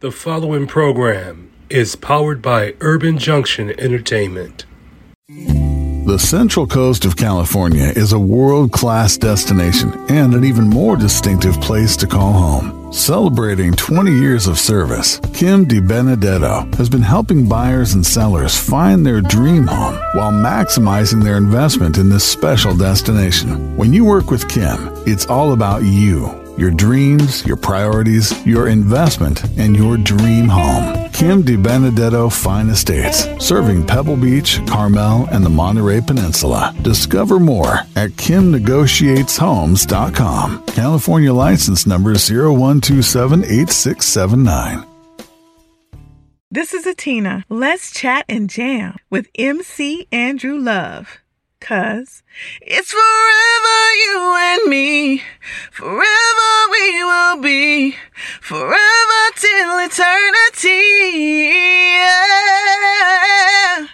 The following program is powered by Urban Junction Entertainment. The Central Coast of California is a world class destination and an even more distinctive place to call home. Celebrating 20 years of service, Kim DiBenedetto has been helping buyers and sellers find their dream home while maximizing their investment in this special destination. When you work with Kim, it's all about you your dreams, your priorities, your investment, and your dream home. Kim DiBenedetto Fine Estates, serving Pebble Beach, Carmel, and the Monterey Peninsula. Discover more at kimnegotiateshomes.com. California license number 01278679. This is Atina. Let's chat and jam with MC Andrew Love. Cause it's forever you and me. Forever we will be. Forever till eternity. Yeah.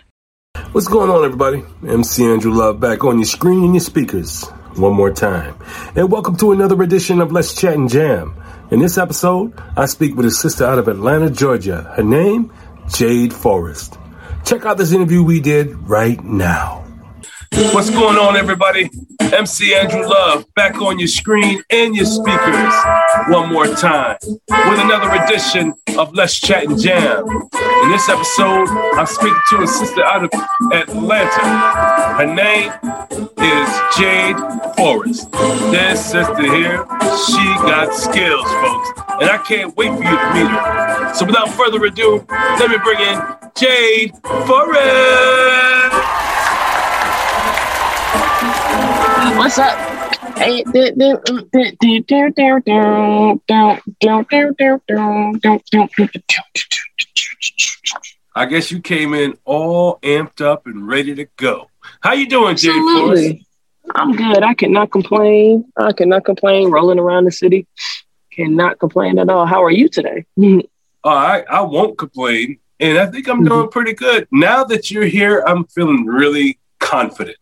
What's going on, everybody? MC Andrew Love back on your screen and your speakers one more time. And welcome to another edition of Let's Chat and Jam. In this episode, I speak with a sister out of Atlanta, Georgia. Her name, Jade Forrest. Check out this interview we did right now. What's going on, everybody? MC Andrew Love back on your screen and your speakers one more time with another edition of Let's Chat and Jam. In this episode, I'm speaking to a sister out of Atlanta. Her name is Jade Forrest. This sister here, she got skills, folks, and I can't wait for you to meet her. So without further ado, let me bring in Jade Forrest. What's up? Hey, I guess you came in all amped up and ready to go. How you doing, Jade Forrest? Absolutely. I'm good. I cannot complain. I cannot complain. Rolling around the city, cannot complain at all. How are you today? Oh, I, I won't complain. And I think I'm doing pretty good. Now that you're here, I'm feeling really confident.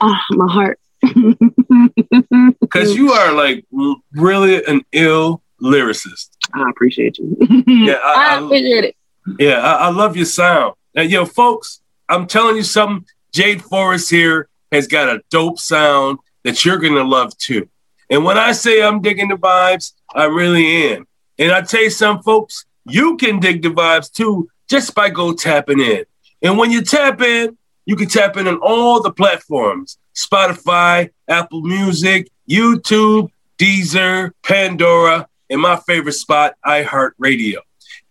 Ah, my heart. Because you are like really an ill lyricist. I appreciate you. Yeah, I, I appreciate it. Yeah, I, I love your sound. And yo, folks, I'm telling you something. Jade Forrest here has got a dope sound that you're gonna love too. And when I say I'm digging the vibes, I really am. And I tell you some folks, you can dig the vibes too just by go tapping in. And when you tap in, you can tap in on all the platforms: Spotify, Apple Music, YouTube, Deezer, Pandora, and my favorite spot, iHeartRadio.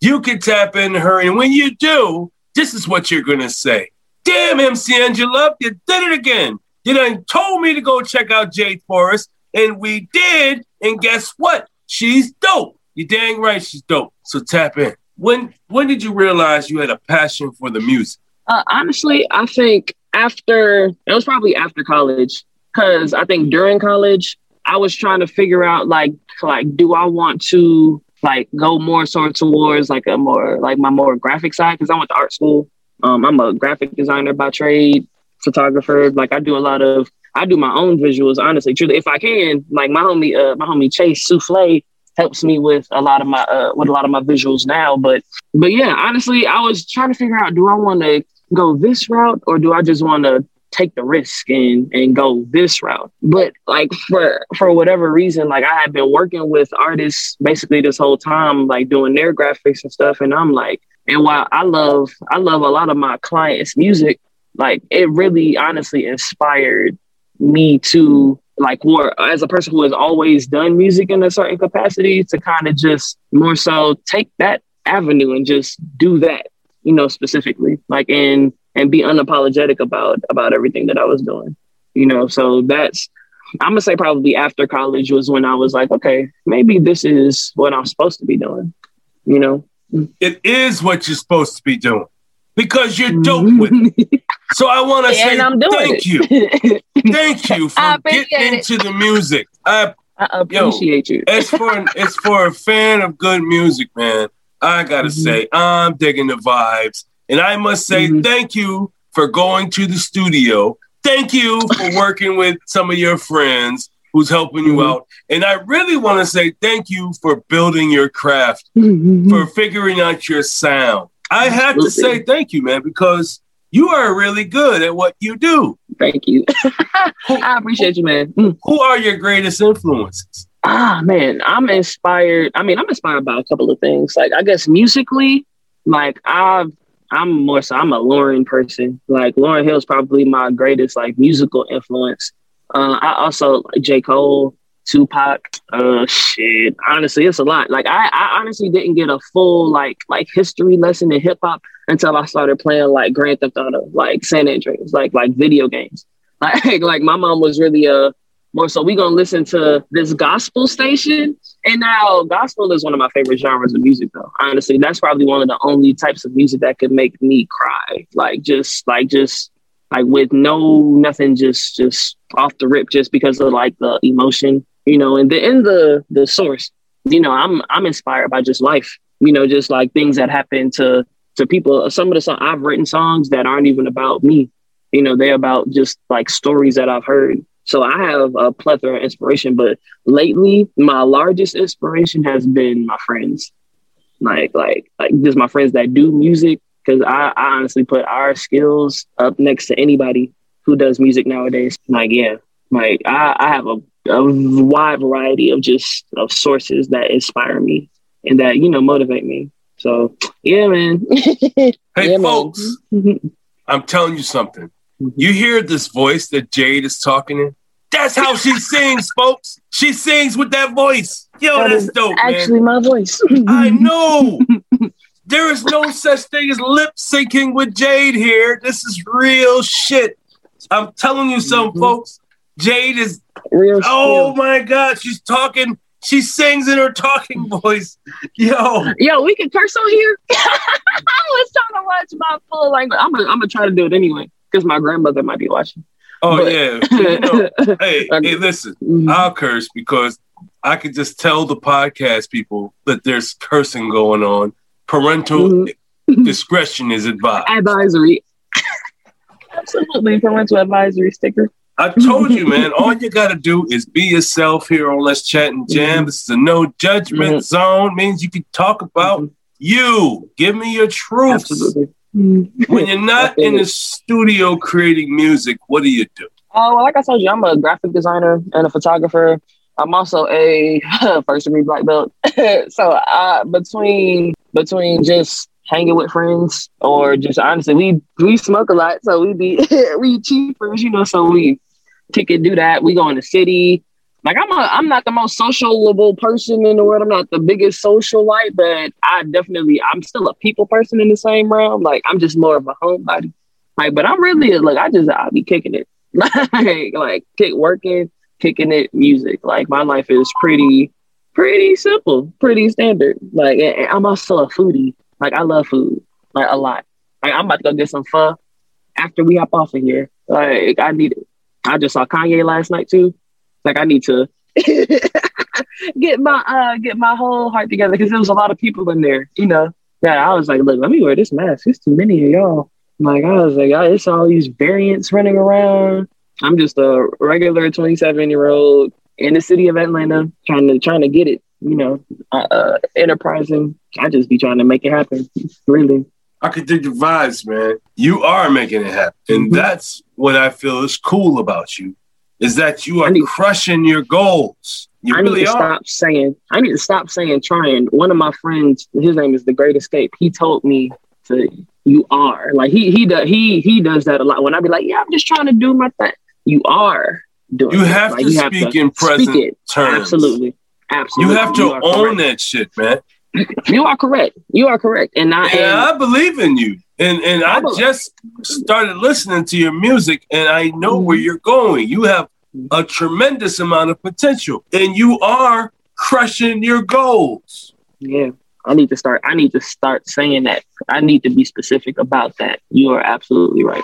You can tap in her, and when you do, this is what you're gonna say. Damn, MC Andrew, you did it again. You done told me to go check out Jade Forrest, and we did. And guess what? She's dope. You dang right, she's dope. So tap in. When when did you realize you had a passion for the music? Uh, honestly, I think after it was probably after college because I think during college I was trying to figure out like like do I want to like go more sort towards like a more like my more graphic side because I went to art school. Um, I'm a graphic designer by trade, photographer. Like I do a lot of I do my own visuals. Honestly, truly, if I can, like my homie, uh, my homie Chase Souffle, helps me with a lot of my uh, with a lot of my visuals now. But but yeah, honestly, I was trying to figure out do I want to go this route or do I just want to take the risk and and go this route. But like for for whatever reason, like I had been working with artists basically this whole time, like doing their graphics and stuff. And I'm like, and while I love I love a lot of my clients' music, like it really honestly inspired me to like more as a person who has always done music in a certain capacity to kind of just more so take that avenue and just do that you know specifically like and and be unapologetic about about everything that I was doing. You know, so that's I'm gonna say probably after college was when I was like, okay, maybe this is what I'm supposed to be doing. You know, it is what you're supposed to be doing because you're mm-hmm. dope with it. So I want to say thank you, thank you for getting into the music. I, I appreciate yo, you. it's for it's for a fan of good music, man. I gotta mm-hmm. say, I'm digging the vibes. And I must say mm-hmm. thank you for going to the studio. Thank you for working with some of your friends who's helping you mm-hmm. out. And I really want to say thank you for building your craft, mm-hmm. for figuring out your sound. I have to say thank you, man, because you are really good at what you do. Thank you. I appreciate you, man. Mm. Who are your greatest influences? Ah, man, I'm inspired. I mean, I'm inspired by a couple of things. Like, I guess musically, like I've I'm more so I'm a Lauryn person. Like Lauryn Hill is probably my greatest like musical influence. Uh, I also like J. Cole, Tupac. Uh, shit. Honestly, it's a lot. Like I, I honestly didn't get a full like like history lesson in hip hop until I started playing like Grand Theft Auto, like San Andreas, like like video games. Like like my mom was really a uh, more so we gonna listen to this gospel station. And now gospel is one of my favorite genres of music though. Honestly, that's probably one of the only types of music that could make me cry. Like just like just like with no nothing just just off the rip just because of like the emotion, you know, and the in the the source, you know, I'm I'm inspired by just life, you know, just like things that happen to to people. Some of the songs I've written songs that aren't even about me. You know, they're about just like stories that I've heard so I have a plethora of inspiration, but lately my largest inspiration has been my friends. Like, like, like just my friends that do music. Cause I, I honestly put our skills up next to anybody who does music nowadays. Like, yeah, like I, I have a, a wide variety of just of sources that inspire me and that, you know, motivate me. So yeah, man. hey yeah, folks, man. I'm telling you something. You hear this voice that Jade is talking in? That's how she sings, folks. She sings with that voice. Yo, that that's dope. Actually, man. my voice. I know. There is no such thing as lip syncing with Jade here. This is real shit. I'm telling you something, mm-hmm. folks. Jade is real. Oh my god, she's talking. She sings in her talking voice. Yo, yo, we can curse on here. I was trying to watch my full language. I'm gonna, I'm gonna try to do it anyway because my grandmother might be watching. Oh but, yeah. You know, hey, hey, listen, mm-hmm. I'll curse because I could just tell the podcast people that there's cursing going on. Parental mm-hmm. discretion is advised. Advisory. Absolutely, parental advisory sticker. I told you, man. all you got to do is be yourself here on Let's Chat and Jam. Mm-hmm. This is a no judgment mm-hmm. zone. Means you can talk about mm-hmm. you. Give me your truth. Absolutely. Mm-hmm. when you're not in the studio creating music, what do you do? Oh, well, like I told you, I'm a graphic designer and a photographer. I'm also a first degree black belt. so uh, between between just hanging with friends or just honestly, we we smoke a lot, so we be we cheapers, you know. So we take and do that. We go in the city. Like I'm a, I'm not the most sociable person in the world. I'm not the biggest socialite, but I definitely I'm still a people person in the same realm. Like I'm just more of a homebody. Like, but I'm really like I just I'll be kicking it. like like kick working, kicking it, music. Like my life is pretty pretty simple, pretty standard. Like I'm also a foodie. Like I love food, like a lot. Like I'm about to go get some pho after we hop off of here. Like I need it. I just saw Kanye last night too. Like I need to get my uh get my whole heart together because there was a lot of people in there, you know. Yeah, I was like, look, let me wear this mask. It's too many of y'all. Like I was like, it's all these variants running around. I'm just a regular 27 year old in the city of Atlanta trying to trying to get it. you know, uh, uh, enterprising. I just be trying to make it happen. Really. I could dig the vibes, man. You are making it happen. And mm-hmm. that's what I feel is cool about you, is that you are need, crushing your goals. You I really need to are. stop saying, I need to stop saying trying. One of my friends, his name is The Great Escape. He told me to, you are. Like he he does he he does that a lot. When I be like, yeah, I'm just trying to do my thing. You are doing You have, like, to, you have speak to in present speak terms. Absolutely. Absolutely. You have to you own correct. that shit, man. You are correct. You are correct. And I Yeah, I believe in you. And and I, just started listening to your music and I know mm-hmm. where you're going. You have a tremendous amount of potential and you are crushing your goals. Yeah. I need to start I need to start saying that. I need to be specific about that. You are absolutely right.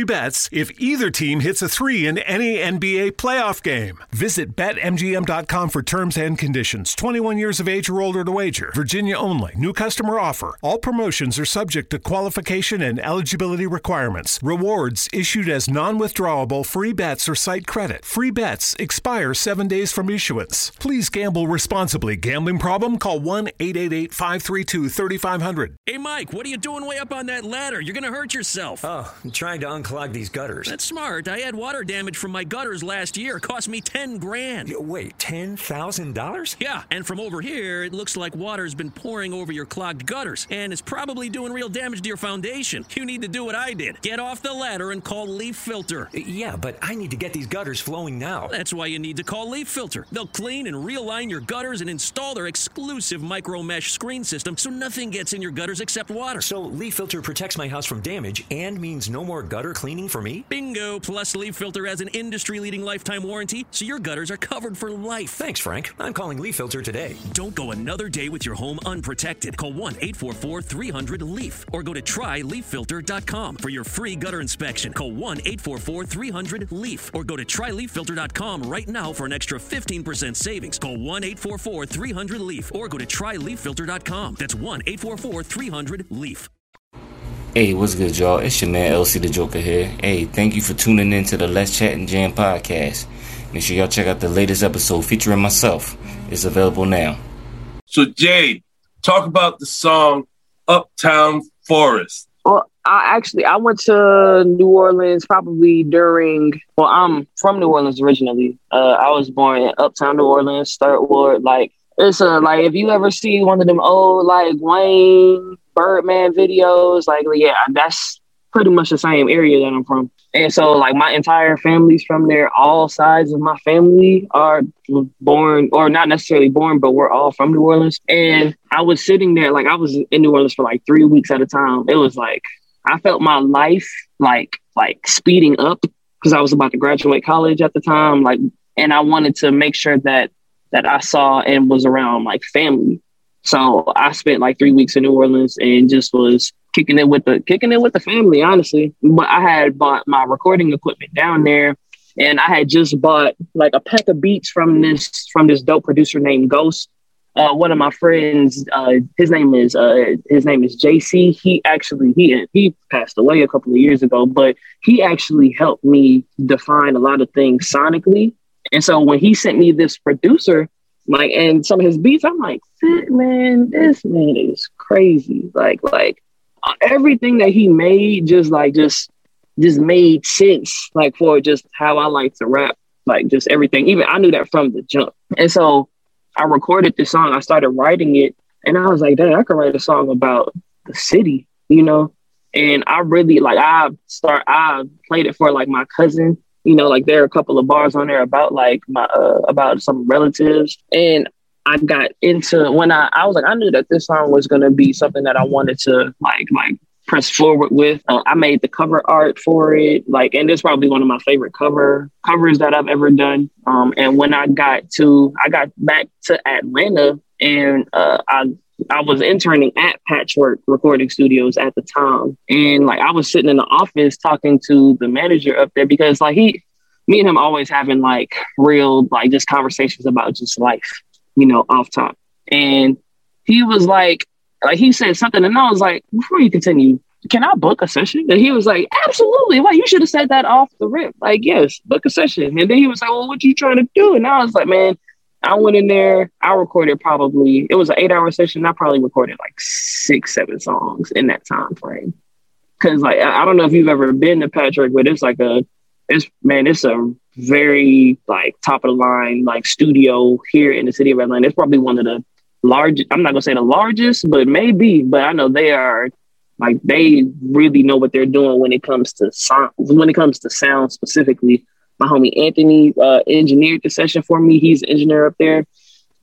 free bets if either team hits a three in any NBA playoff game. Visit BetMGM.com for terms and conditions. 21 years of age or older to wager. Virginia only. New customer offer. All promotions are subject to qualification and eligibility requirements. Rewards issued as non withdrawable free bets or site credit. Free bets expire seven days from issuance. Please gamble responsibly. Gambling problem? Call 1 888 532 3500. Hey, Mike, what are you doing way up on that ladder? You're going to hurt yourself. Oh, I'm trying to unclog unclog these gutters. That's smart. I had water damage from my gutters last year. It cost me 10 grand. Wait, $10,000? Yeah, and from over here, it looks like water's been pouring over your clogged gutters, and it's probably doing real damage to your foundation. You need to do what I did. Get off the ladder and call Leaf Filter. Uh, yeah, but I need to get these gutters flowing now. That's why you need to call Leaf Filter. They'll clean and realign your gutters and install their exclusive micro mesh screen system so nothing gets in your gutters except water. So Leaf Filter protects my house from damage and means no more gutter cleaning for me? Bingo! Plus, Leaf Filter has an industry leading lifetime warranty, so your gutters are covered for life. Thanks, Frank. I'm calling Leaf Filter today. Don't go another day with your home unprotected. Call 1 844 300 LEAF or go to tryleaffilter.com for your free gutter inspection. Call 1 844 300 LEAF or go to tryleaffilter.com right now for an extra 15% savings. Call 1 844 300 LEAF or go to tryleaffilter.com. That's 1 844 300 LEAF. Hey, what's good, y'all? It's your man LC the Joker here. Hey, thank you for tuning in to the Let's Chat and Jam podcast. Make sure y'all check out the latest episode featuring myself. It's available now. So, Jade, talk about the song Uptown Forest. Well, I actually I went to New Orleans probably during. Well, I'm from New Orleans originally. Uh, I was born in Uptown New Orleans, Third Ward. Like it's a like if you ever see one of them old like Wayne Birdman videos. Like, yeah, that's pretty much the same area that I'm from. And so, like, my entire family's from there. All sides of my family are born, or not necessarily born, but we're all from New Orleans. And I was sitting there, like, I was in New Orleans for like three weeks at a time. It was like, I felt my life like, like speeding up because I was about to graduate college at the time. Like, and I wanted to make sure that that I saw and was around like family so I spent like three weeks in New Orleans and just was kicking it with the kicking it with the family, honestly. But I had bought my recording equipment down there, and I had just bought like a pack of beats from this from this dope producer named Ghost. Uh, one of my friends, uh, his name is uh, his name is JC. He actually he he passed away a couple of years ago, but he actually helped me define a lot of things sonically. And so when he sent me this producer, like, and some of his beats, I'm like, man, this man is crazy. Like, like everything that he made just like just just made sense, like for just how I like to rap, like just everything. Even I knew that from the jump. And so I recorded this song, I started writing it, and I was like, dang, I could write a song about the city, you know? And I really like I start I played it for like my cousin you know, like there are a couple of bars on there about like my uh, about some relatives, and I got into when I I was like I knew that this song was gonna be something that I wanted to like like press forward with. Uh, I made the cover art for it, like, and it's probably one of my favorite cover covers that I've ever done. Um, and when I got to, I got back to Atlanta, and uh, I I was interning at Patchwork Recording Studios at the time, and like I was sitting in the office talking to the manager up there because like he, me and him always having like real like just conversations about just life, you know, off top, and he was like, like he said something, and I was like, before you continue, can I book a session? And he was like, absolutely. Well, you should have said that off the rip. Like, yes, book a session. And then he was like, well, what you trying to do? And I was like, man, I went in there. I recorded probably it was an eight hour session. I probably recorded like six, seven songs in that time frame. Cause like I, don't know if you've ever been to Patchwork, but it's like a it's man, it's a very like top of the line like studio here in the city of Atlanta. It's probably one of the largest, I'm not gonna say the largest, but maybe. But I know they are like they really know what they're doing when it comes to sound. When it comes to sound specifically, my homie Anthony uh, engineered the session for me. He's an engineer up there.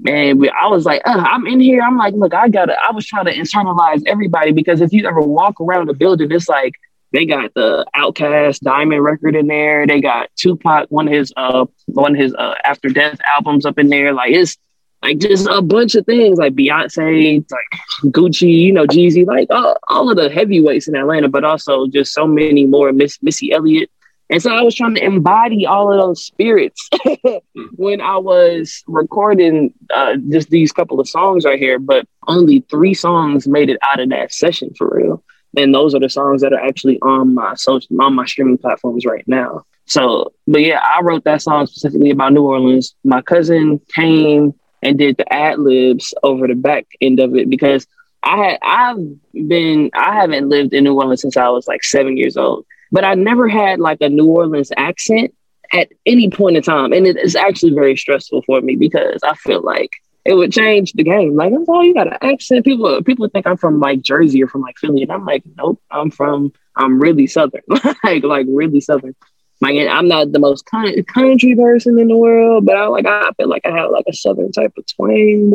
And we, I was like, uh, I'm in here. I'm like, look, I gotta. I was trying to internalize everybody because if you ever walk around the building, it's like they got the OutKast Diamond record in there. They got Tupac, one of his uh, one of his uh, After Death albums up in there. Like it's like just a bunch of things like Beyonce, like Gucci, you know, Jeezy, like all, all of the heavyweights in Atlanta, but also just so many more. Miss Missy Elliott. And so I was trying to embody all of those spirits when I was recording uh, just these couple of songs right here. But only three songs made it out of that session for real. And those are the songs that are actually on my social on my streaming platforms right now. So, but yeah, I wrote that song specifically about New Orleans. My cousin came and did the ad libs over the back end of it because I had I've been I haven't lived in New Orleans since I was like seven years old, but I never had like a New Orleans accent at any point in time, and it is actually very stressful for me because I feel like it would change the game. Like, oh, you got an accent. People people think I'm from like Jersey or from like Philly, and I'm like, nope, I'm from I'm really southern, like like really southern. Like I'm not the most country person in the world, but I like I feel like I have like a southern type of twang.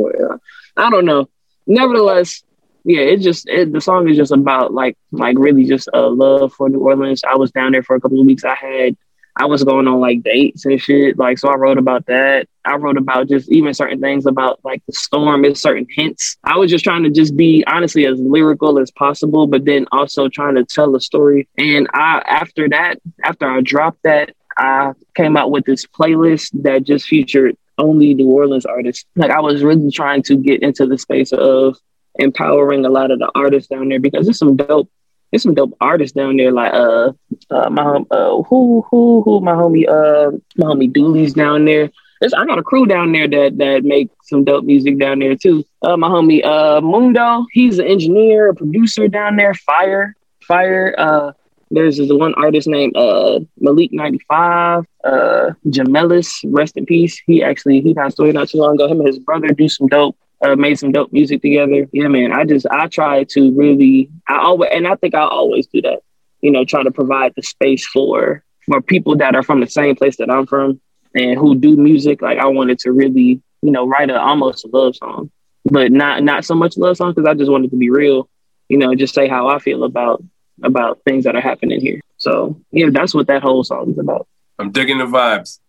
I don't know. Nevertheless, yeah, it just it, the song is just about like like really just a love for New Orleans. I was down there for a couple of weeks. I had I was going on like dates and shit. Like, so I wrote about that. I wrote about just even certain things about like the storm and certain hints. I was just trying to just be honestly as lyrical as possible, but then also trying to tell a story. And I, after that, after I dropped that, I came out with this playlist that just featured only New Orleans artists. Like, I was really trying to get into the space of empowering a lot of the artists down there because there's some dope there's some dope artists down there, like uh, uh my uh who who who my homie uh my homie Dooley's down there. There's, I got a crew down there that that make some dope music down there too. Uh, my homie uh Mundo, he's an engineer, a producer down there. Fire, fire. Uh, there's this one artist named uh Malik ninety five. Uh, Jamelis, rest in peace. He actually he passed away not too long ago. Him and his brother do some dope uh, made some dope music together. Yeah, man. I just I try to really I always and I think I always do that. You know, try to provide the space for for people that are from the same place that I'm from and who do music. Like I wanted to really, you know, write a almost a love song, but not not so much love song because I just wanted to be real. You know, just say how I feel about about things that are happening here. So yeah, that's what that whole song is about. I'm digging the vibes,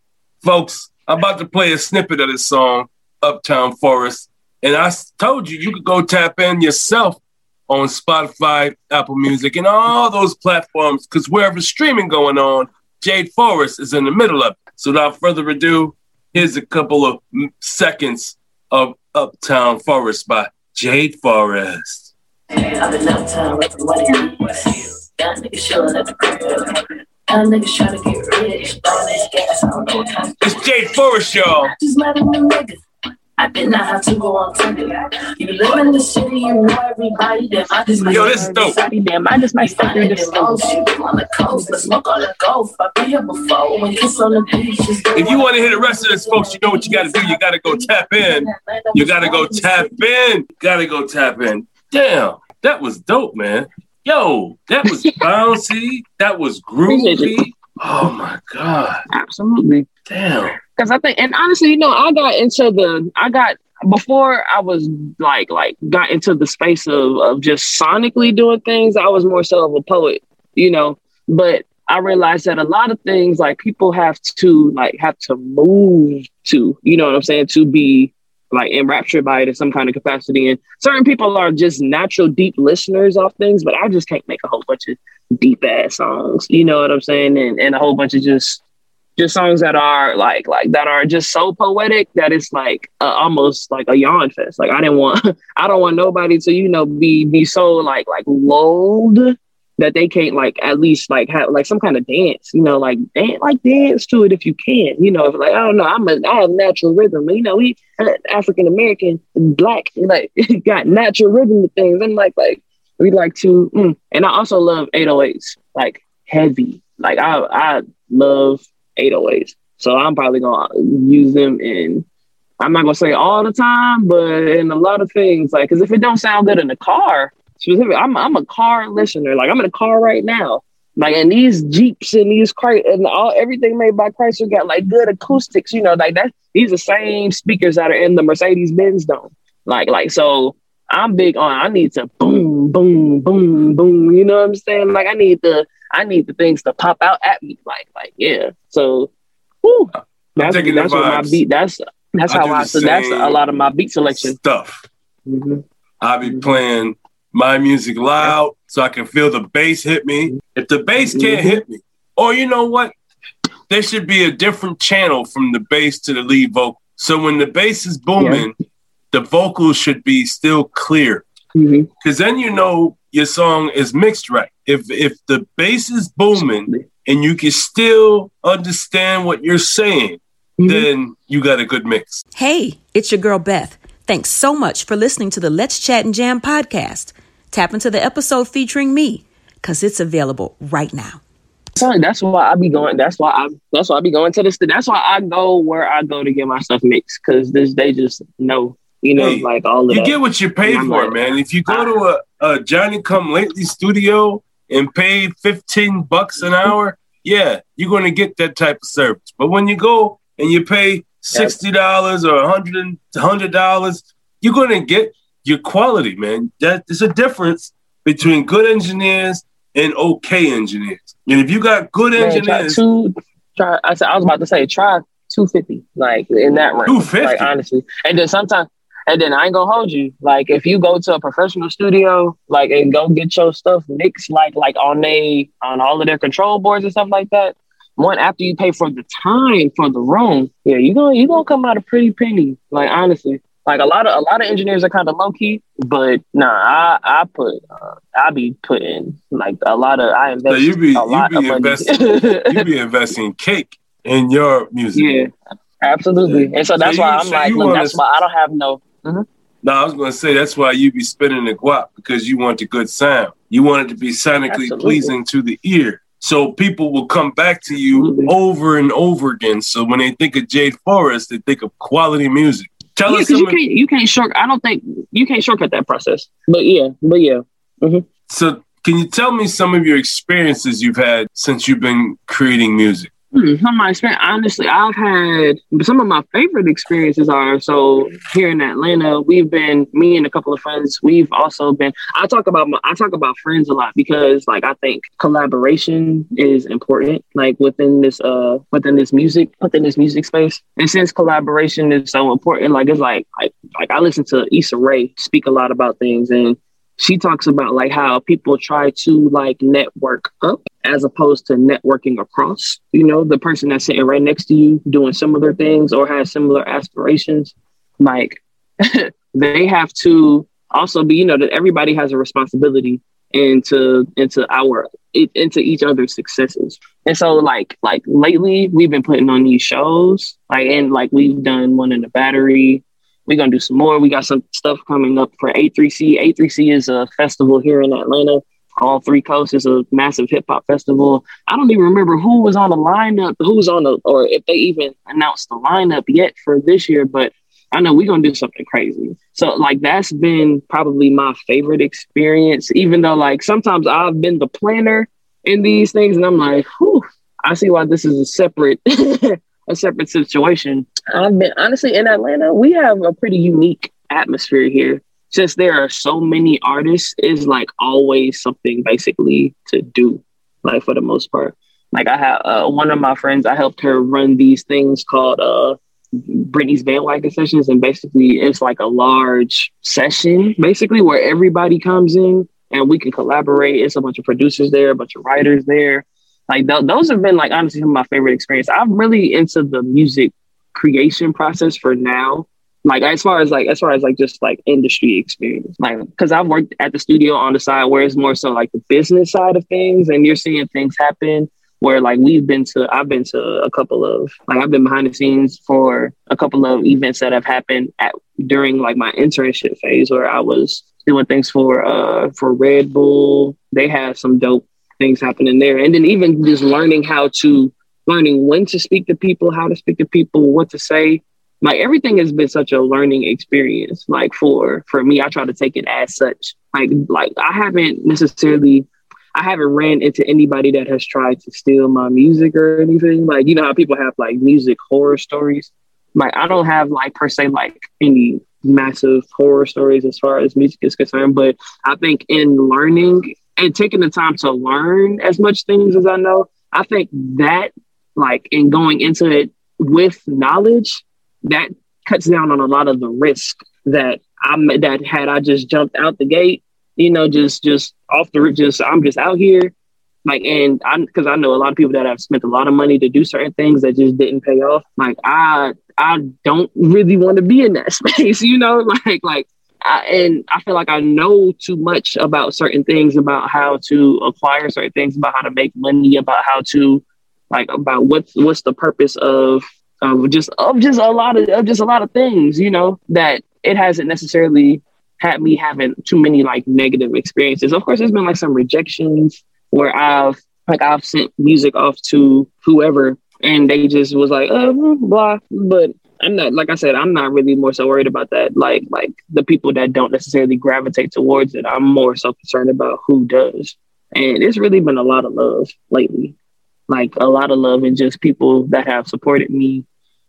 folks. I'm about to play a snippet of this song, Uptown Forest. And I told you, you could go tap in yourself on Spotify, Apple Music, and all those platforms, because wherever streaming going on, Jade Forest is in the middle of it. So without further ado, here's a couple of seconds of Uptown Forest by Jade Forest. I'm in Uptown with the money. Got niggas chilling at the crib. Got niggas trying to get rich. It's Jade Forest, y'all. Just letting them niggas. I did not have to go on Tinder. You live in the city, you know everybody. Damn, I just might Yo, this is dope. Damn, I just might step through the stove. on the coast, let's smoke on the golf. I've been here before when kiss on the beach. If you want to hear the rest of this, folks, you know what you got to do. You got to go tap in. You got to go tap in. Got to go tap in. Damn, that was dope, man. Yo, that was bouncy. That was groovy. Oh my god. Absolutely. Damn because I think, and honestly, you know, I got into the, I got before I was like like got into the space of of just sonically doing things, I was more so of a poet, you know. But I realized that a lot of things like people have to like have to move to, you know what I'm saying, to be like enraptured by it in some kind of capacity. And certain people are just natural deep listeners of things, but I just can't make a whole bunch of deep ass songs. You know what I'm saying? And and a whole bunch of just just songs that are like like that are just so poetic that it's like uh, almost like a yawn fest. Like I didn't want I don't want nobody to you know be be so like like lulled that they can't like at least like have like some kind of dance, you know, like dance like dance to it if you can, you know, if like I don't know, I'm a I have natural rhythm, you know, we African American black like got natural rhythm things. I'm like like we like to, mm. and I also love 808s like heavy, like I I love 808s. So I'm probably gonna use them in. I'm not gonna say all the time, but in a lot of things, like, because if it don't sound good in the car, specifically, I'm I'm a car listener. Like I'm in a car right now. Like and these Jeeps and these and all everything made by Chrysler got like good acoustics. You know, like that. These are the same speakers that are in the Mercedes Benz Dome. Like like so. I'm big on. I need to boom, boom, boom, boom. You know what I'm saying? Like I need the I need the things to pop out at me. Like like yeah. So, whew, that's that's what my beat. That's that's I how I. So that's a lot of my beat selection stuff. Mm-hmm. I'll be playing my music loud so I can feel the bass hit me. If the bass can't mm-hmm. hit me, or you know what, there should be a different channel from the bass to the lead vocal. So when the bass is booming, yeah. the vocals should be still clear. Because mm-hmm. then you know your song is mixed right. If if the bass is booming and you can still understand what you're saying, mm-hmm. then you got a good mix. Hey, it's your girl Beth. Thanks so much for listening to the Let's Chat and Jam podcast. Tap into the episode featuring me because it's available right now. Sorry, that's why I be going. That's why I. That's why I be going to this. That's why I go where I go to get my stuff mixed because this they just know. You know, hey, like all of you that. get what you pay for, like, man. If you go ah. to a, a Johnny Come Lately studio and pay 15 bucks an hour, yeah, you're going to get that type of service. But when you go and you pay $60 or $100, dollars you're going to get your quality, man. That there's a difference between good engineers and okay engineers. And if you got good man, engineers, try two, try, I, said, I was about to say try 250, like in that range. 250, like honestly. And then sometimes and then I ain't gonna hold you. Like if you go to a professional studio, like and go get your stuff mixed, like like on they on all of their control boards and stuff like that. One after you pay for the time for the room, yeah, you gonna you gonna come out a pretty penny. Like honestly, like a lot of a lot of engineers are kind of low key, but nah, I I put uh, I be putting like a lot of I invest so you be, a lot you be of investing, you be investing cake in your music. Yeah, absolutely. Yeah. And so that's so why you, I'm so like, look, that's why I don't have no Mm-hmm. No, I was going to say that's why you be spinning the guap because you want the good sound. You want it to be sonically Absolutely. pleasing to the ear. So people will come back to you Absolutely. over and over again. So when they think of Jade Forrest, they think of quality music. Tell yeah, us you can't you can't short. I don't think you can't shortcut that process. But yeah, but yeah. Mm-hmm. So can you tell me some of your experiences you've had since you've been creating music? Hmm, my experience, honestly, I've had some of my favorite experiences are so here in Atlanta. We've been me and a couple of friends. We've also been. I talk about my, I talk about friends a lot because like I think collaboration is important. Like within this uh within this music within this music space, and since collaboration is so important, like it's like like like I listen to Issa Rae speak a lot about things and she talks about like how people try to like network up as opposed to networking across. You know, the person that's sitting right next to you doing similar things or has similar aspirations, like they have to also be, you know, that everybody has a responsibility into into our into each other's successes. And so like like lately we've been putting on these shows, like and like we've done one in the battery, we're gonna do some more. We got some stuff coming up for A3C. A3C is a festival here in Atlanta. All Three Coasts is a massive hip hop festival. I don't even remember who was on the lineup, who was on the, or if they even announced the lineup yet for this year. But I know we're gonna do something crazy. So like that's been probably my favorite experience. Even though like sometimes I've been the planner in these things, and I'm like, whew, I see why this is a separate a separate situation. I've been honestly in Atlanta, we have a pretty unique atmosphere here. Since there are so many artists, is like always something basically to do, like for the most part. Like I have uh, one of my friends, I helped her run these things called uh, Brittany's bandwagon sessions, and basically it's like a large session, basically where everybody comes in and we can collaborate. It's a bunch of producers there, a bunch of writers there. Like th- those have been like honestly some of my favorite experience. I'm really into the music creation process for now. Like as far as like as far as like just like industry experience, like because I've worked at the studio on the side where it's more so like the business side of things, and you're seeing things happen where like we've been to I've been to a couple of like I've been behind the scenes for a couple of events that have happened at during like my internship phase where I was doing things for uh for Red Bull. They had some dope things happening there. And then even just learning how to learning when to speak to people, how to speak to people, what to say. Like everything has been such a learning experience. Like for for me, I try to take it as such. Like like I haven't necessarily I haven't ran into anybody that has tried to steal my music or anything. Like, you know how people have like music horror stories? Like, I don't have like per se like any massive horror stories as far as music is concerned, but I think in learning and taking the time to learn as much things as I know, I think that like in going into it with knowledge, that cuts down on a lot of the risk that I'm that had I just jumped out the gate you know, just just off the just I'm just out here, like, and I'm because I know a lot of people that have spent a lot of money to do certain things that just didn't pay off. Like, I I don't really want to be in that space, you know, like like. I, and I feel like I know too much about certain things, about how to acquire certain things, about how to make money, about how to like about what's what's the purpose of of just of just a lot of, of just a lot of things, you know, that it hasn't necessarily had me having too many like negative experiences. Of course, there's been like some rejections where I've like I've sent music off to whoever and they just was like, uh, blah. But I'm not like I said, I'm not really more so worried about that. Like like the people that don't necessarily gravitate towards it, I'm more so concerned about who does. And it's really been a lot of love lately. Like a lot of love and just people that have supported me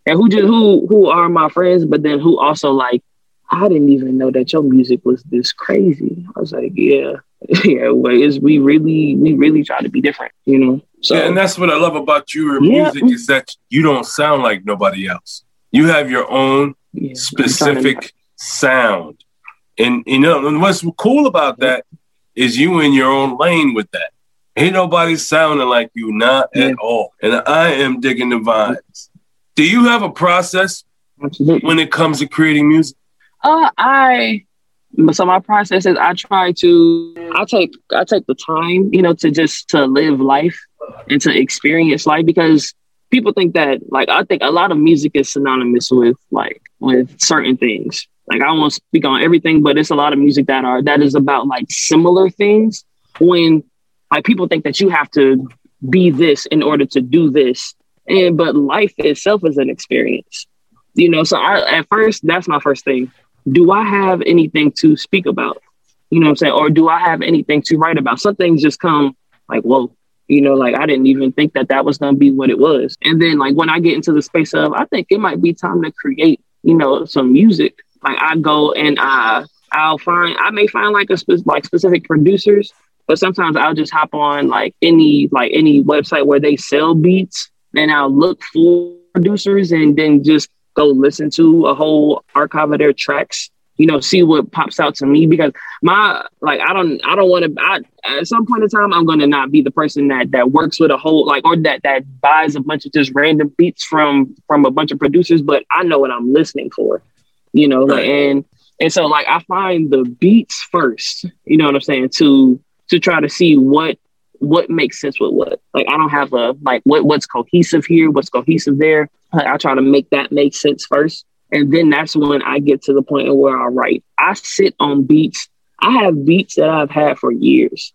and who just who who are my friends, but then who also like I didn't even know that your music was this crazy. I was like, yeah, yeah, well, is we really, we really try to be different, you know? So, yeah, and that's what I love about your yeah. music is that you don't sound like nobody else. You have your own yeah, specific sound. And, you know, and what's cool about that is you in your own lane with that. Ain't nobody sounding like you, not at all. And I am digging the vibes. Do you have a process Absolutely. when it comes to creating music? Uh, I so my process is I try to I take I take the time, you know, to just to live life and to experience life because people think that like I think a lot of music is synonymous with like with certain things. Like I won't speak on everything, but it's a lot of music that are that is about like similar things when like people think that you have to be this in order to do this. And but life itself is an experience. You know, so I at first that's my first thing do I have anything to speak about? You know I'm saying? Or do I have anything to write about? Some things just come like, whoa, you know, like I didn't even think that that was going to be what it was. And then, like, when I get into the space of, I think it might be time to create, you know, some music. Like, I go and I, I'll find, I may find like a spe- like specific producers, but sometimes I'll just hop on like any, like any website where they sell beats and I'll look for producers and then just go listen to a whole archive of their tracks you know see what pops out to me because my like i don't i don't want to at some point in time i'm going to not be the person that that works with a whole like or that that buys a bunch of just random beats from from a bunch of producers but i know what i'm listening for you know right. and and so like i find the beats first you know what i'm saying to to try to see what what makes sense with what. Like I don't have a like what what's cohesive here, what's cohesive there. Like, I try to make that make sense first. And then that's when I get to the point where I write. I sit on beats. I have beats that I've had for years.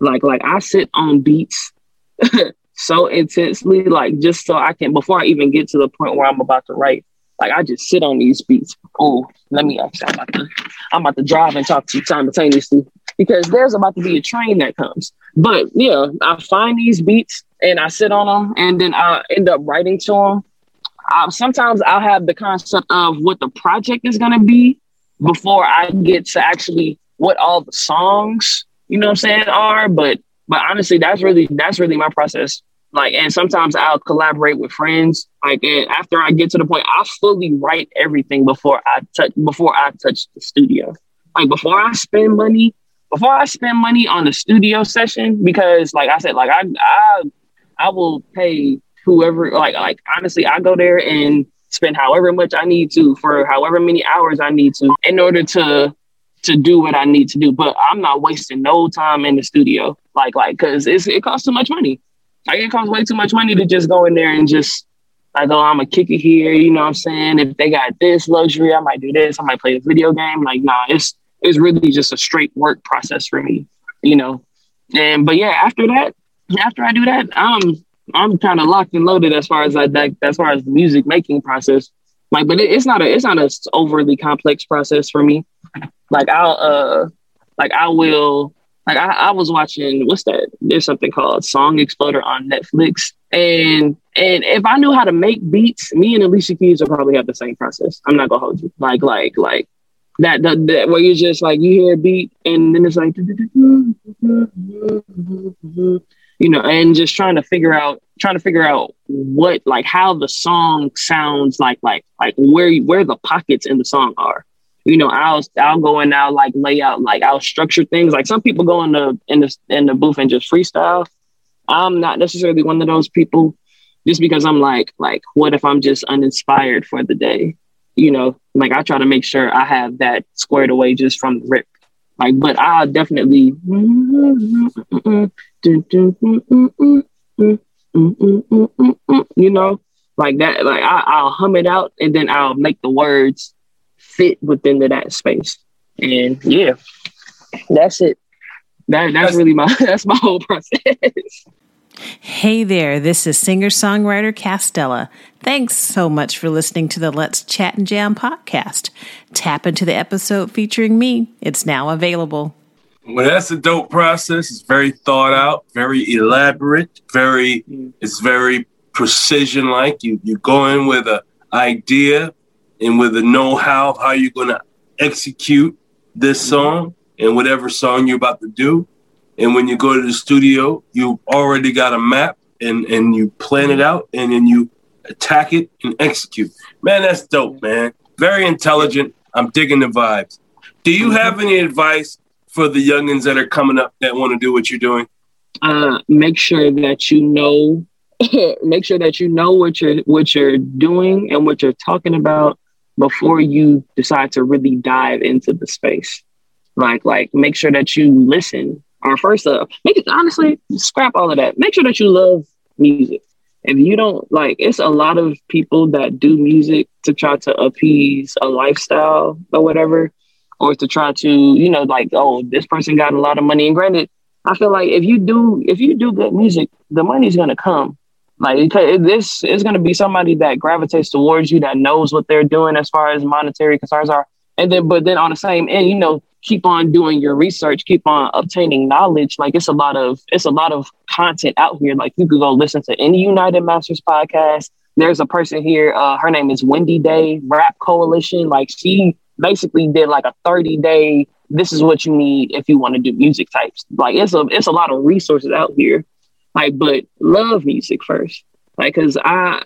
Like like I sit on beats so intensely, like just so I can before I even get to the point where I'm about to write. Like I just sit on these beats. Oh, let me I'm about to I'm about to drive and talk to you simultaneously because there's about to be a train that comes. But yeah, I find these beats and I sit on them and then I end up writing to them. sometimes I'll have the concept of what the project is gonna be before I get to actually what all the songs, you know what I'm saying, are. But but honestly, that's really that's really my process. Like, and sometimes I'll collaborate with friends. Like, and after I get to the point, I fully write everything before I touch before I touch the studio. Like before I spend money, before I spend money on the studio session, because like I said, like I I I will pay whoever like like honestly, I go there and spend however much I need to for however many hours I need to in order to to do what I need to do. But I'm not wasting no time in the studio. Like like because it's it costs too much money. Like it costs way too much money to just go in there and just like, oh, I'm a kick it here, you know what I'm saying? If they got this luxury, I might do this, I might play a video game. Like, nah, it's it's really just a straight work process for me, you know. And but yeah, after that, after I do that, I'm I'm kind of locked and loaded as far as like that as far as the music making process. Like, but it, it's not a it's not a overly complex process for me. Like I'll uh like I will like I, I was watching what's that? There's something called Song Exploder on Netflix. And and if I knew how to make beats, me and Alicia Keys would probably have the same process. I'm not gonna hold you. Like like like that, that, that where you're just like you hear a beat and then it's like you know and just trying to figure out trying to figure out what like how the song sounds like like like where where the pockets in the song are. You know i'll i'll go and i'll like lay out like i'll structure things. Like some people go in the in the in the booth and just freestyle. I'm not necessarily one of those people just because i'm like like what if i'm just uninspired for the day you know like i try to make sure i have that squared away just from the rip like but i'll definitely you know, like that. Like I, will hum it out and then I'll make the words fit within the, that space. And yeah, that's it. That that's really my that's my whole process. Hey there, this is singer songwriter Castella. Thanks so much for listening to the Let's Chat and Jam podcast. Tap into the episode featuring me. It's now available. Well, that's a dope process. It's very thought out, very elaborate, very it's very precision like. You you go in with an idea and with a know-how how you're gonna execute this song and whatever song you're about to do. And when you go to the studio, you already got a map and and you plan it out and then you attack it and execute. Man, that's dope, man. Very intelligent. I'm digging the vibes. Do you have any advice for the youngins that are coming up that want to do what you're doing? Uh, make sure that you know, make sure that you know what you're what you're doing and what you're talking about before you decide to really dive into the space. Like, like, make sure that you listen. Or first, uh, make it honestly scrap all of that. Make sure that you love music. If you don't like, it's a lot of people that do music to try to appease a lifestyle or whatever or to try to, you know, like, oh, this person got a lot of money. And granted, I feel like if you do if you do good music, the money's gonna come. Like this is gonna be somebody that gravitates towards you that knows what they're doing as far as monetary concerns are. And then but then on the same end, you know, keep on doing your research, keep on obtaining knowledge. Like it's a lot of it's a lot of content out here. Like you could go listen to any United Masters podcast. There's a person here, uh, her name is Wendy Day, Rap Coalition. Like she basically did like a 30 day this is what you need if you want to do music types like it's a it's a lot of resources out here like but love music first like because i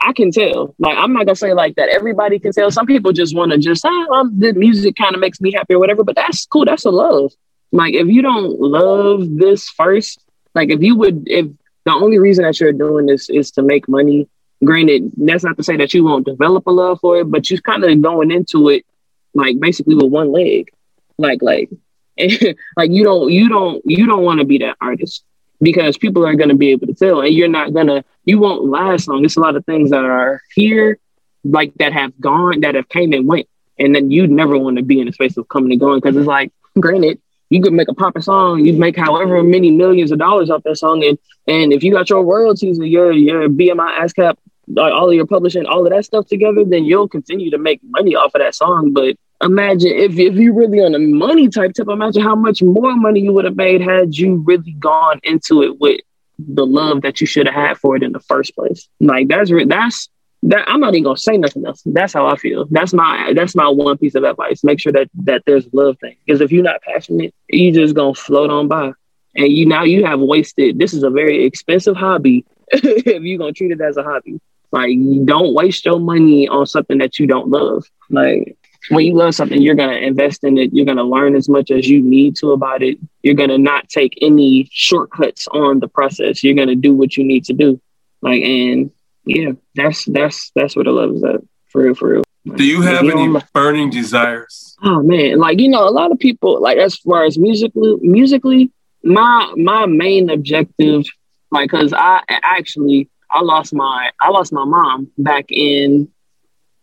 i can tell. Like i'm not gonna say like that everybody can tell. Some people just want to just oh, um, the music kind of makes me happy or whatever but that's cool. That's a love. Like if you don't love this first like if you would if the only reason that you're doing this is to make money granted that's not to say that you won't develop a love for it but you're kind of going into it like basically with one leg, like like and like you don't you don't you don't want to be that artist because people are going to be able to tell, and you're not gonna you won't last long. There's a lot of things that are here, like that have gone that have came and went, and then you'd never want to be in a space of coming and going because it's like, granted, you could make a proper song, you'd make however many millions of dollars off that song, and and if you got your royalties and your your BMI ASCAP like all of your publishing, all of that stuff together, then you'll continue to make money off of that song. But imagine if if you really on a money type tip, imagine how much more money you would have made had you really gone into it with the love that you should have had for it in the first place. Like that's that's that I'm not even gonna say nothing else. That's how I feel. That's my that's my one piece of advice. Make sure that that there's love thing. Because if you're not passionate, you just gonna float on by. And you now you have wasted this is a very expensive hobby if you're gonna treat it as a hobby. Like don't waste your money on something that you don't love. Like when you love something, you're gonna invest in it. You're gonna learn as much as you need to about it. You're gonna not take any shortcuts on the process. You're gonna do what you need to do. Like and yeah, that's that's that's what the love is at. For real, for real. Do you have you any know, burning desires? Oh man, like you know, a lot of people like as far as musically, musically, my my main objective, like, cause I actually I lost my I lost my mom back in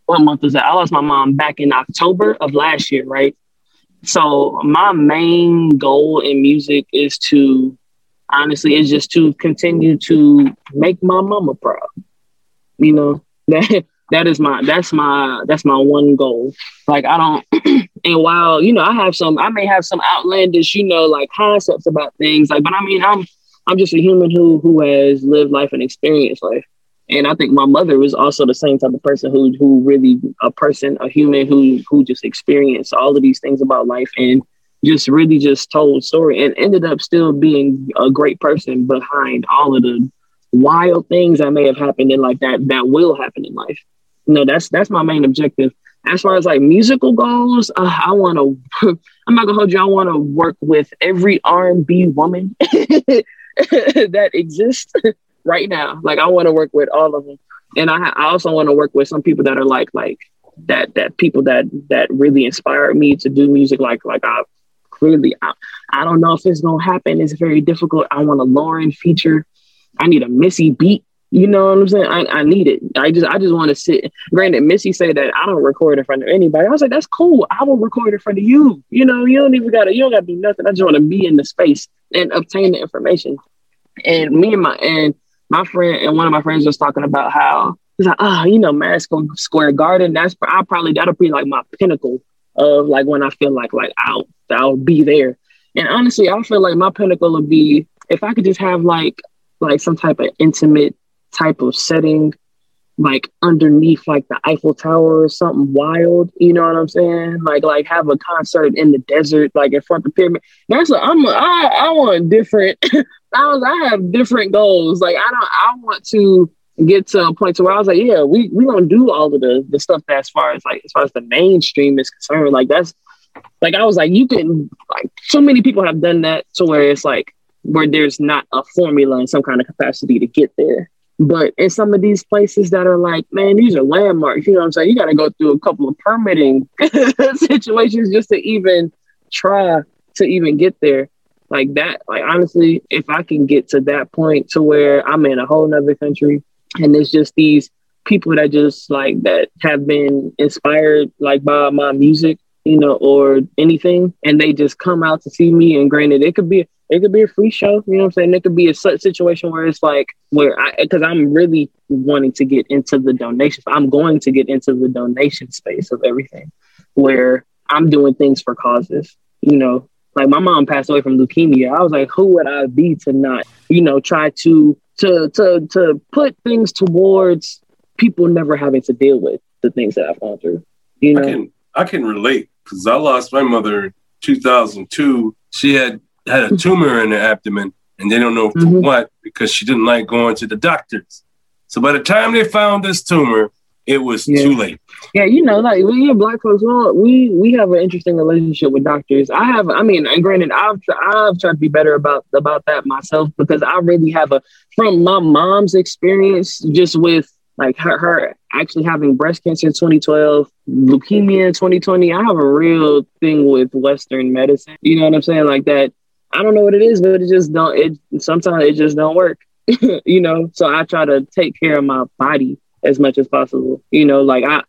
what month was that? I lost my mom back in October of last year, right? So my main goal in music is to honestly is just to continue to make my mama proud. You know, that that is my that's my that's my one goal. Like I don't and while, you know, I have some I may have some outlandish, you know, like concepts about things, like, but I mean I'm I'm just a human who who has lived life and experienced life. And I think my mother was also the same type of person who who really a person, a human who who just experienced all of these things about life and just really just told story and ended up still being a great person behind all of the wild things that may have happened in like that that will happen in life. You know, that's that's my main objective. As far as like musical goals, uh, I want to. I'm not gonna hold you. I want to work with every R&B woman that exists right now. Like I want to work with all of them, and I, I also want to work with some people that are like like that that people that that really inspire me to do music. Like like I clearly I, I don't know if it's gonna happen. It's very difficult. I want a Lauryn feature. I need a Missy beat. You know what I'm saying? I, I need it. I just I just want to sit. Granted, Missy said that I don't record in front of anybody. I was like, that's cool. I will record in front of you. You know, you don't even gotta you don't gotta do nothing. I just want to be in the space and obtain the information. And me and my and my friend and one of my friends was talking about how he's like, oh, you know, Madison Square Garden. That's I probably that'll be like my pinnacle of like when I feel like like I'll I'll be there. And honestly, I feel like my pinnacle would be if I could just have like like some type of intimate type of setting, like underneath like the Eiffel Tower or something wild. You know what I'm saying? Like like have a concert in the desert, like in front of the pyramid. That's what I'm. A, I I want different. I was I have different goals. Like I don't. I want to get to a point to where I was like, yeah, we we gonna do all of the the stuff as far as like as far as the mainstream is concerned. Like that's like I was like, you can like so many people have done that to where it's like where there's not a formula in some kind of capacity to get there. But in some of these places that are like, man, these are landmarks, you know what I'm saying? You got to go through a couple of permitting situations just to even try to even get there. Like that, like honestly, if I can get to that point to where I'm in a whole nother country and it's just these people that just like that have been inspired like by my music you know, or anything, and they just come out to see me. And granted, it could be it could be a free show. You know what I'm saying? It could be a situation where it's like where I because I'm really wanting to get into the donation. I'm going to get into the donation space of everything, where I'm doing things for causes. You know, like my mom passed away from leukemia. I was like, who would I be to not, you know, try to to to to put things towards people never having to deal with the things that I've gone through. You know, I can, I can relate because I lost my mother in 2002. She had had a tumor in her abdomen, and they don't know for mm-hmm. what because she didn't like going to the doctors. So by the time they found this tumor, it was yeah. too late. Yeah, you know, like we black folks, we we have an interesting relationship with doctors. I have, I mean, and granted, I've I've tried to be better about about that myself because I really have a from my mom's experience just with like her, her actually having breast cancer in 2012, leukemia in 2020. I have a real thing with Western medicine. You know what I'm saying? Like that. I don't know what it is, but it just don't. It sometimes it just don't work. you know. So I try to take care of my body as much as possible. You know, like I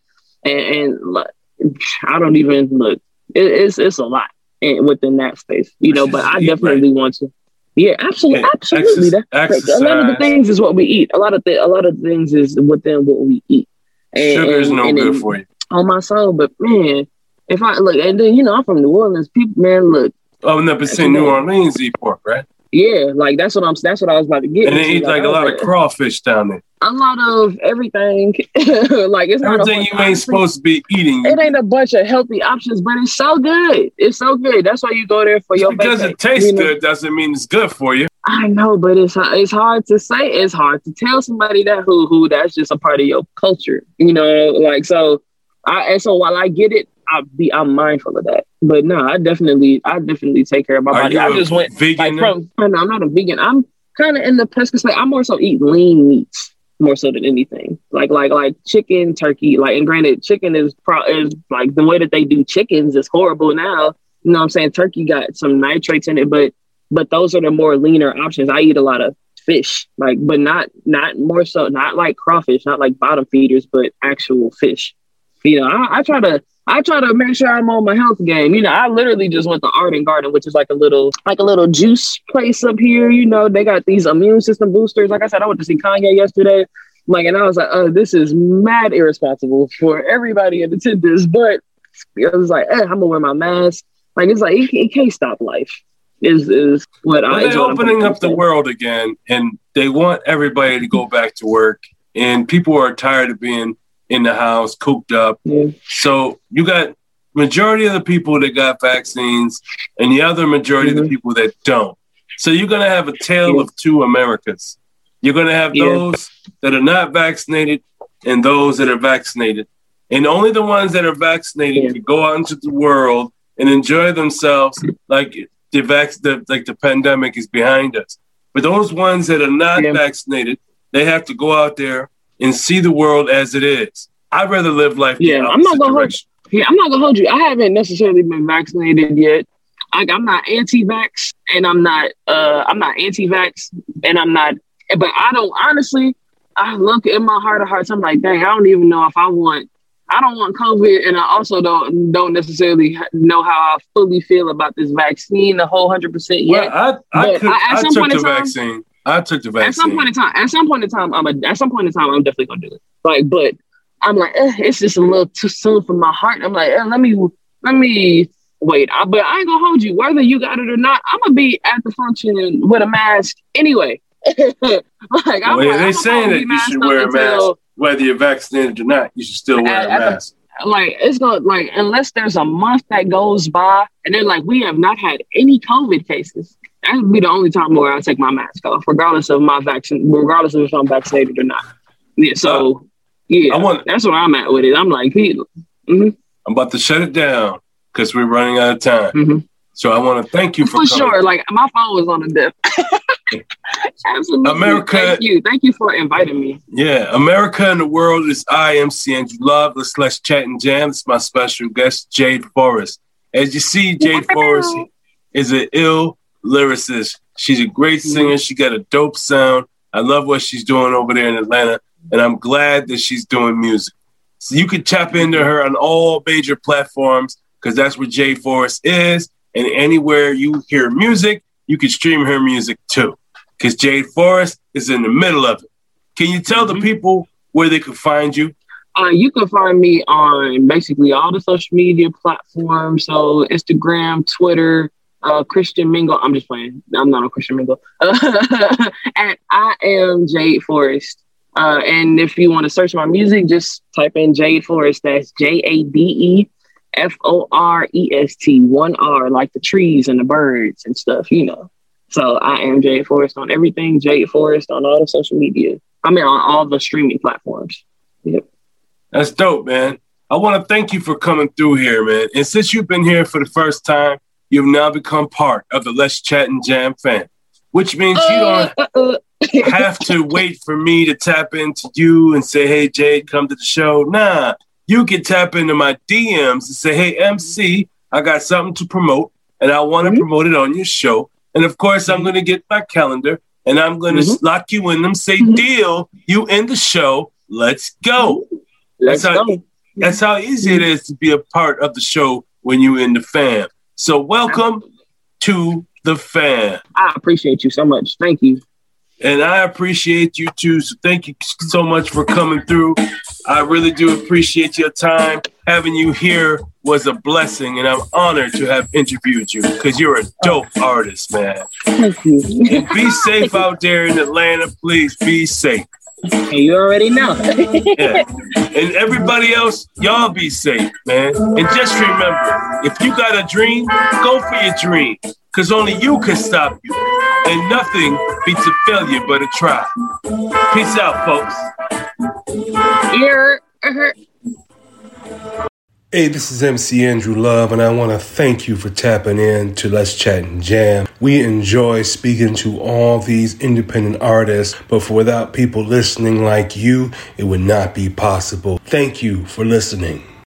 and, and I don't even look. It, it's it's a lot within that space. You know, but I definitely want to. Yeah, absolutely, absolutely. Exercise, exercise. A lot of the things is what we eat. A lot of the a lot of things is within what we eat. And, Sugar is no and good for you. On my soul, but man, if I look, and then you know I'm from New Orleans. People, man, look. Oh, no, but say New Orleans eat pork, right? Yeah, like that's what I'm. That's what I was about to get. And they eat like I a lot of crawfish down there. a lot of everything. like it's not a Everything you ain't supposed to be eating. It ain't a bunch of healthy options, but it's so good. It's so good. That's why you go there for your. Because vacay, it tastes you know? good doesn't mean it's good for you. I know, but it's it's hard to say. It's hard to tell somebody that who who that's just a part of your culture. You know, like so. I and so while I get it, I be I'm mindful of that. But no, I definitely I definitely take care of my Are body. I just went vegan like from. No, I'm not a vegan. I'm kind of in the pesca space. I more so eat lean meats more so than anything. Like like like chicken, turkey. Like and granted, chicken is pro is like the way that they do chickens is horrible now. You know what I'm saying? Turkey got some nitrates in it, but but those are the more leaner options. I eat a lot of fish, like but not not more so not like crawfish, not like bottom feeders, but actual fish. You know, I, I try to I try to make sure I'm on my health game. You know, I literally just went to Arden's Garden, which is like a little like a little juice place up here. You know, they got these immune system boosters. Like I said, I went to see Kanye yesterday. Like, and I was like, oh, this is mad irresponsible for everybody in attendance. But I was like, eh, I'm gonna wear my mask. Like, it's like it, it can't stop life. Is is what I. Well, is they're opening up the world again, and they want everybody to go back to work. And people are tired of being in the house, cooped up. So you got majority of the people that got vaccines, and the other majority of the mm-hmm. people that don't. So you're gonna have a tale of two Americas. You're gonna have Yeah. those that are not vaccinated and those that are vaccinated, and only the ones that are vaccinated can go out into the world and enjoy themselves like the vac- the like the pandemic is behind us. But those ones that are not vaccinated, they have to go out there and see the world as it is. I'd rather live life. Yeah, I'm not gonna hold. direction. Yeah, I'm not gonna hold you. I haven't necessarily been vaccinated yet. I, I'm not anti-vax, and I'm not. Uh, I'm not anti-vax, and I'm not. But I don't honestly. I look in my heart of hearts. I'm like, dang, I don't even know if I want. I don't want COVID, and I also don't don't necessarily know how I fully feel about this vaccine the whole hundred percent yet. Well, I, I, could, I- at I some took point the in time- vaccine. I took the vaccine. At some point in time, at some point in time, I'm a, at some point in time, I'm definitely gonna do it. Like, but I'm like, eh, it's just a little too soon for my heart. I'm like, eh, let me, let me wait. I, but I ain't gonna hold you, whether you got it or not. I'm gonna be at the function with a mask anyway. like, I'm Well, like, they're I'm saying that you should wear a mask, until- whether you're vaccinated or not. You should still wear At- a the- mask. like it's gonna like unless there's a month that goes by and they're like we have not had any COVID cases. That would be the only time where I take my mask off, regardless of my vaccine, regardless of if I'm vaccinated or not. Yeah, so yeah, I want- that's where I'm at with it. I'm like, mhm, I'm about to shut it down because we're running out of time. So I want to thank you for, Mm-hmm. for sure. Like my phone was on the dip. Absolutely, America- Thank you, thank you for inviting me. Yeah, America and the world is I, Andrew Love. Let's let's chat and jam. It's my special guest, Jade Forrest. As you see, Jade Forrest is an ill lyricist. She's a great mm-hmm. singer. She got a dope sound. I love what she's doing over there in Atlanta, and I'm glad that she's doing music. So you can tap into mm-hmm. her on all major platforms because that's where Jade Forrest is. And anywhere you hear music, you can stream her music too. Because Jade Forrest is in the middle of it. Can you tell the mm-hmm. people where they can find you? Uh, you can find me on basically all the social media platforms. So Instagram, Twitter, uh, Christian Mingle. I'm just playing. I'm not on Christian Mingle. and I am Jade Forrest. Uh, and if you want to search my music, just type in Jade Forrest. That's J A D E F O R E S T, one R, like the trees and the birds and stuff, you know. So I am Jade Forrest on everything, Jade Forrest on all the social media. I mean, on all the streaming platforms. Yep. That's dope, man. I want to thank you for coming through here, man. And since you've been here for the first time, you've now become part of the Let's Chat and Jam fan, which means you don't uh, uh, uh. have to wait for me to tap into you and say, hey, Jade, come to the show. Nah, you can tap into my DMs and say, hey, MC, I got something to promote and I want to mm-hmm. promote it on your show. And of course, I'm mm-hmm. going to get my calendar and I'm going to mm-hmm. lock you in them, say, deal, you in the show. Let's go. Let's that's how, go. That's how easy it is to be a part of the show when you're in the fam. So welcome to the fan. I appreciate you so much. Thank you. And I appreciate you too. So thank you so much for coming through. I really do appreciate your time. Having you here was a blessing, and I'm honored to have interviewed you because you're a dope artist, man. Thank you. And be safe out there in Atlanta. Please be safe. You already know. yeah. And everybody else, y'all be safe, man. And just remember, if you got a dream, go for your dream. Cause only you can stop you. And nothing beats a failure but a try. Peace out, folks. Here. Hey, this is MC Andrew Love, and I want to thank you for tapping in to Let's Chat and Jam. We enjoy speaking to all these independent artists, but for without people listening like you, it would not be possible. Thank you for listening.